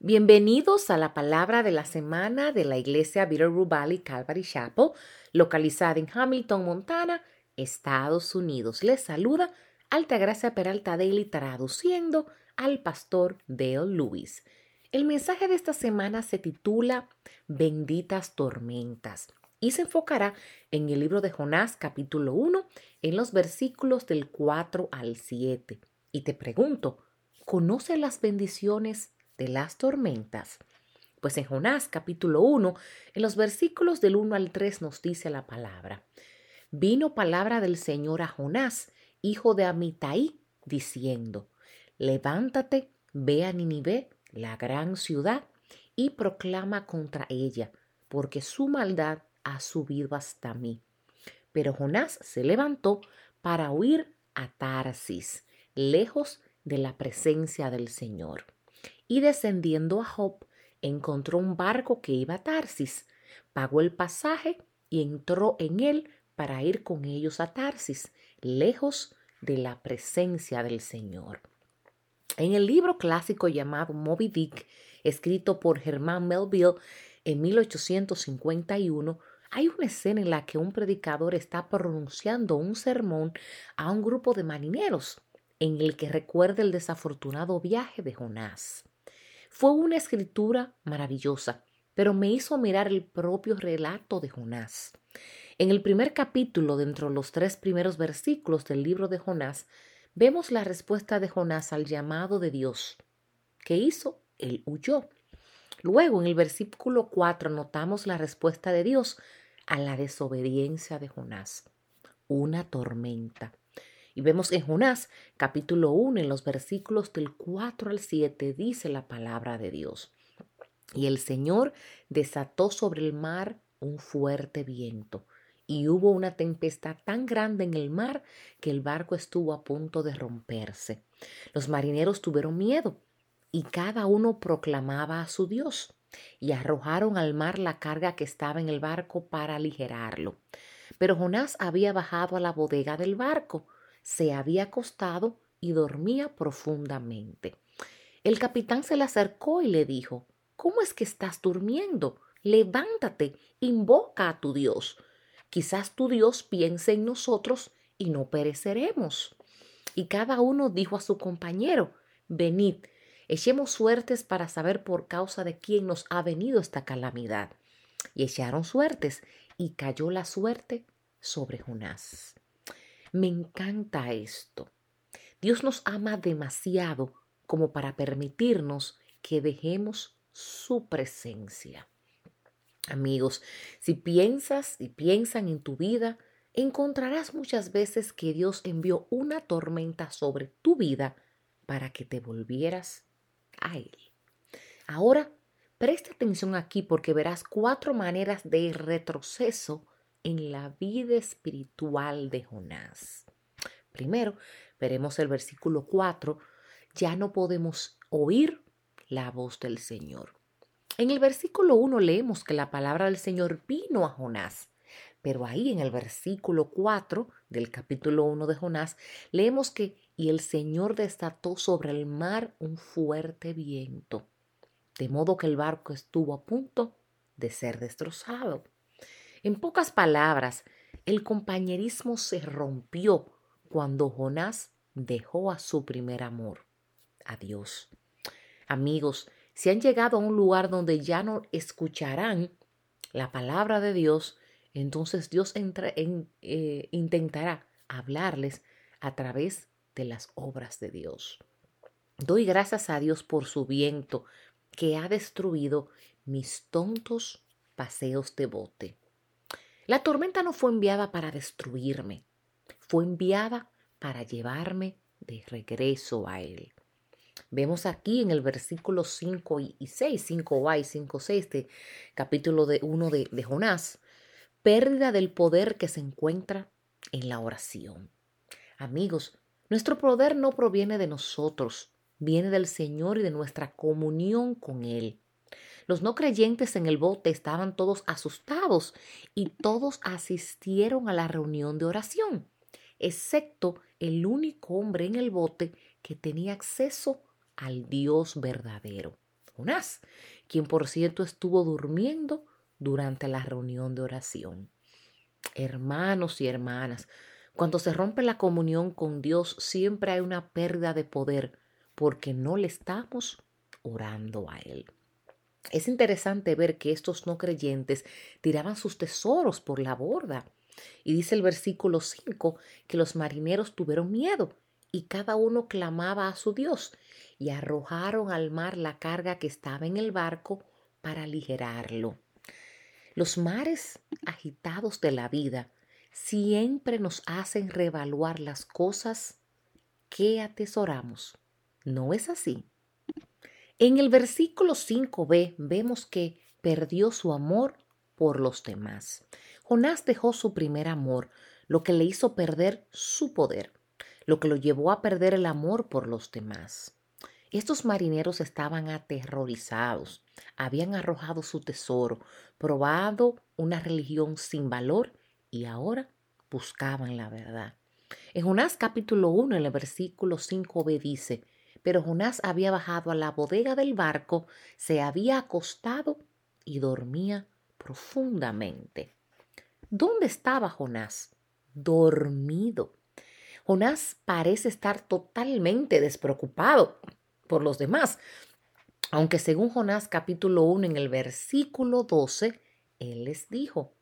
Bienvenidos a la palabra de la semana de la iglesia Bitterroot Valley Calvary Chapel, localizada en Hamilton, Montana, Estados Unidos. Les saluda Altagracia Peralta Daily traduciendo al pastor Dale Lewis. El mensaje de esta semana se titula Benditas tormentas y se enfocará en el libro de Jonás capítulo 1 en los versículos del 4 al 7. Y te pregunto, ¿conoce las bendiciones de las tormentas? Pues en Jonás capítulo 1, en los versículos del 1 al 3 nos dice la palabra. Vino palabra del Señor a Jonás, hijo de Amitai, diciendo, Levántate, ve a Ninive, la gran ciudad, y proclama contra ella, porque su maldad ha subido hasta mí. Pero Jonás se levantó para huir a Tarsis, lejos de la presencia del Señor. Y descendiendo a Job, encontró un barco que iba a Tarsis, pagó el pasaje y entró en él para ir con ellos a Tarsis, lejos de la presencia del Señor. En el libro clásico llamado Moby Dick, escrito por Germán Melville en 1851, hay una escena en la que un predicador está pronunciando un sermón a un grupo de marineros en el que recuerda el desafortunado viaje de Jonás. Fue una escritura maravillosa, pero me hizo mirar el propio relato de Jonás. En el primer capítulo, dentro de los tres primeros versículos del libro de Jonás, vemos la respuesta de Jonás al llamado de Dios. ¿Qué hizo? Él huyó. Luego, en el versículo 4, notamos la respuesta de Dios a la desobediencia de Jonás. Una tormenta. Y vemos en Jonás capítulo 1, en los versículos del 4 al 7, dice la palabra de Dios. Y el Señor desató sobre el mar un fuerte viento, y hubo una tempestad tan grande en el mar que el barco estuvo a punto de romperse. Los marineros tuvieron miedo, y cada uno proclamaba a su Dios y arrojaron al mar la carga que estaba en el barco para aligerarlo. Pero Jonás había bajado a la bodega del barco, se había acostado y dormía profundamente. El capitán se le acercó y le dijo, ¿Cómo es que estás durmiendo? Levántate, invoca a tu Dios. Quizás tu Dios piense en nosotros y no pereceremos. Y cada uno dijo a su compañero, Venid, Echemos suertes para saber por causa de quién nos ha venido esta calamidad. Y echaron suertes, y cayó la suerte sobre Jonás. Me encanta esto. Dios nos ama demasiado como para permitirnos que dejemos su presencia. Amigos, si piensas y piensan en tu vida, encontrarás muchas veces que Dios envió una tormenta sobre tu vida para que te volvieras a Él. Ahora, presta atención aquí porque verás cuatro maneras de retroceso en la vida espiritual de Jonás. Primero, veremos el versículo 4, ya no podemos oír la voz del Señor. En el versículo 1 leemos que la palabra del Señor vino a Jonás, pero ahí en el versículo 4 del capítulo 1 de Jonás leemos que y el Señor desató sobre el mar un fuerte viento, de modo que el barco estuvo a punto de ser destrozado. En pocas palabras, el compañerismo se rompió cuando Jonás dejó a su primer amor, a Dios. Amigos, si han llegado a un lugar donde ya no escucharán la palabra de Dios, entonces Dios eh, intentará hablarles a través de las obras de Dios. Doy gracias a Dios por su viento que ha destruido mis tontos paseos de bote. La tormenta no fue enviada para destruirme, fue enviada para llevarme de regreso a Él. Vemos aquí en el versículo 5 y 6, 5a y 5, 6 de capítulo de 1 de, de Jonás, pérdida del poder que se encuentra en la oración. Amigos, nuestro poder no proviene de nosotros, viene del Señor y de nuestra comunión con Él. Los no creyentes en el bote estaban todos asustados y todos asistieron a la reunión de oración, excepto el único hombre en el bote que tenía acceso al Dios verdadero. Jonás, quien por cierto estuvo durmiendo durante la reunión de oración. Hermanos y hermanas, cuando se rompe la comunión con Dios siempre hay una pérdida de poder porque no le estamos orando a Él. Es interesante ver que estos no creyentes tiraban sus tesoros por la borda. Y dice el versículo 5 que los marineros tuvieron miedo y cada uno clamaba a su Dios y arrojaron al mar la carga que estaba en el barco para aligerarlo. Los mares agitados de la vida siempre nos hacen reevaluar las cosas que atesoramos. ¿No es así? En el versículo 5b vemos que perdió su amor por los demás. Jonás dejó su primer amor, lo que le hizo perder su poder, lo que lo llevó a perder el amor por los demás. Estos marineros estaban aterrorizados, habían arrojado su tesoro, probado una religión sin valor y ahora buscaban la verdad. En Jonás capítulo 1, en el versículo 5b dice, pero Jonás había bajado a la bodega del barco, se había acostado y dormía profundamente. ¿Dónde estaba Jonás? Dormido. Jonás parece estar totalmente despreocupado por los demás, aunque según Jonás capítulo 1 en el versículo 12, él les dijo,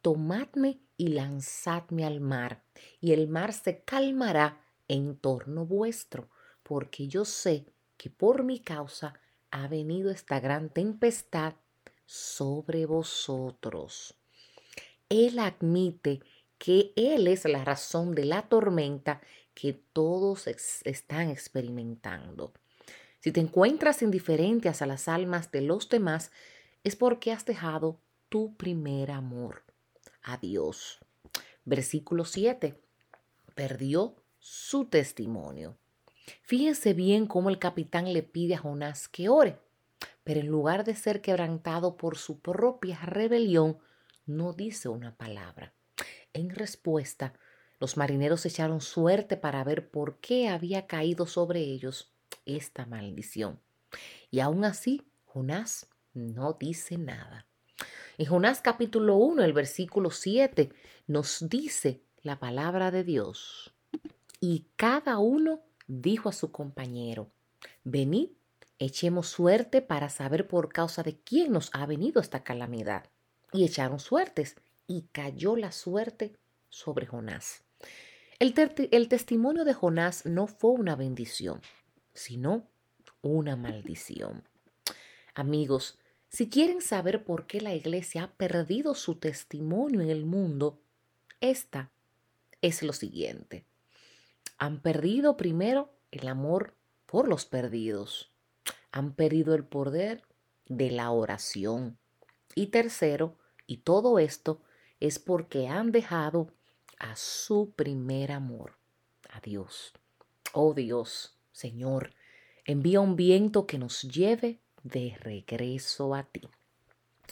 tomadme y lanzadme al mar, y el mar se calmará en torno vuestro, porque yo sé que por mi causa ha venido esta gran tempestad sobre vosotros. Él admite que Él es la razón de la tormenta que todos están experimentando. Si te encuentras indiferente a las almas de los demás, es porque has dejado tu primer amor a Dios. Versículo 7. Perdió su testimonio. Fíjense bien cómo el capitán le pide a Jonás que ore, pero en lugar de ser quebrantado por su propia rebelión, no dice una palabra. En respuesta, los marineros echaron suerte para ver por qué había caído sobre ellos esta maldición. Y aún así, Jonás no dice nada. En Jonás capítulo 1, el versículo 7, nos dice la palabra de Dios. Y cada uno dijo a su compañero, venid, echemos suerte para saber por causa de quién nos ha venido esta calamidad. Y echaron suertes, y cayó la suerte sobre Jonás. El, el testimonio de Jonás no fue una bendición, sino una maldición. Amigos, si quieren saber por qué la iglesia ha perdido su testimonio en el mundo, esta es lo siguiente. Han perdido primero el amor por los perdidos. Han perdido el poder de la oración. Y tercero, y todo esto es porque han dejado a su primer amor, a Dios. Oh Dios, Señor, envía un viento que nos lleve de regreso a ti.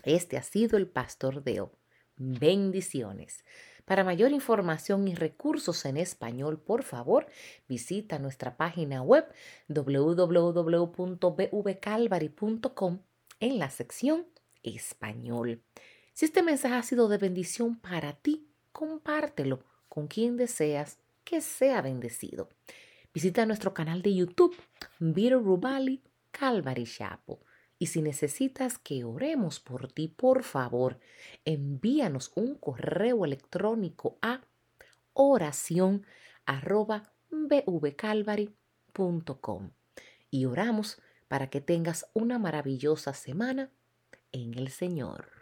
Este ha sido el Pastor Deo. Bendiciones. Para mayor información y recursos en español, por favor, visita nuestra página web www.bvcalvary.com en la sección Español. Si este mensaje ha sido de bendición para ti, compártelo con quien deseas que sea bendecido. Visita nuestro canal de YouTube, Vito Rubali Calvary Chapel. Y si necesitas que oremos por ti, por favor, envíanos un correo electrónico a oración y oramos para que tengas una maravillosa semana en el Señor.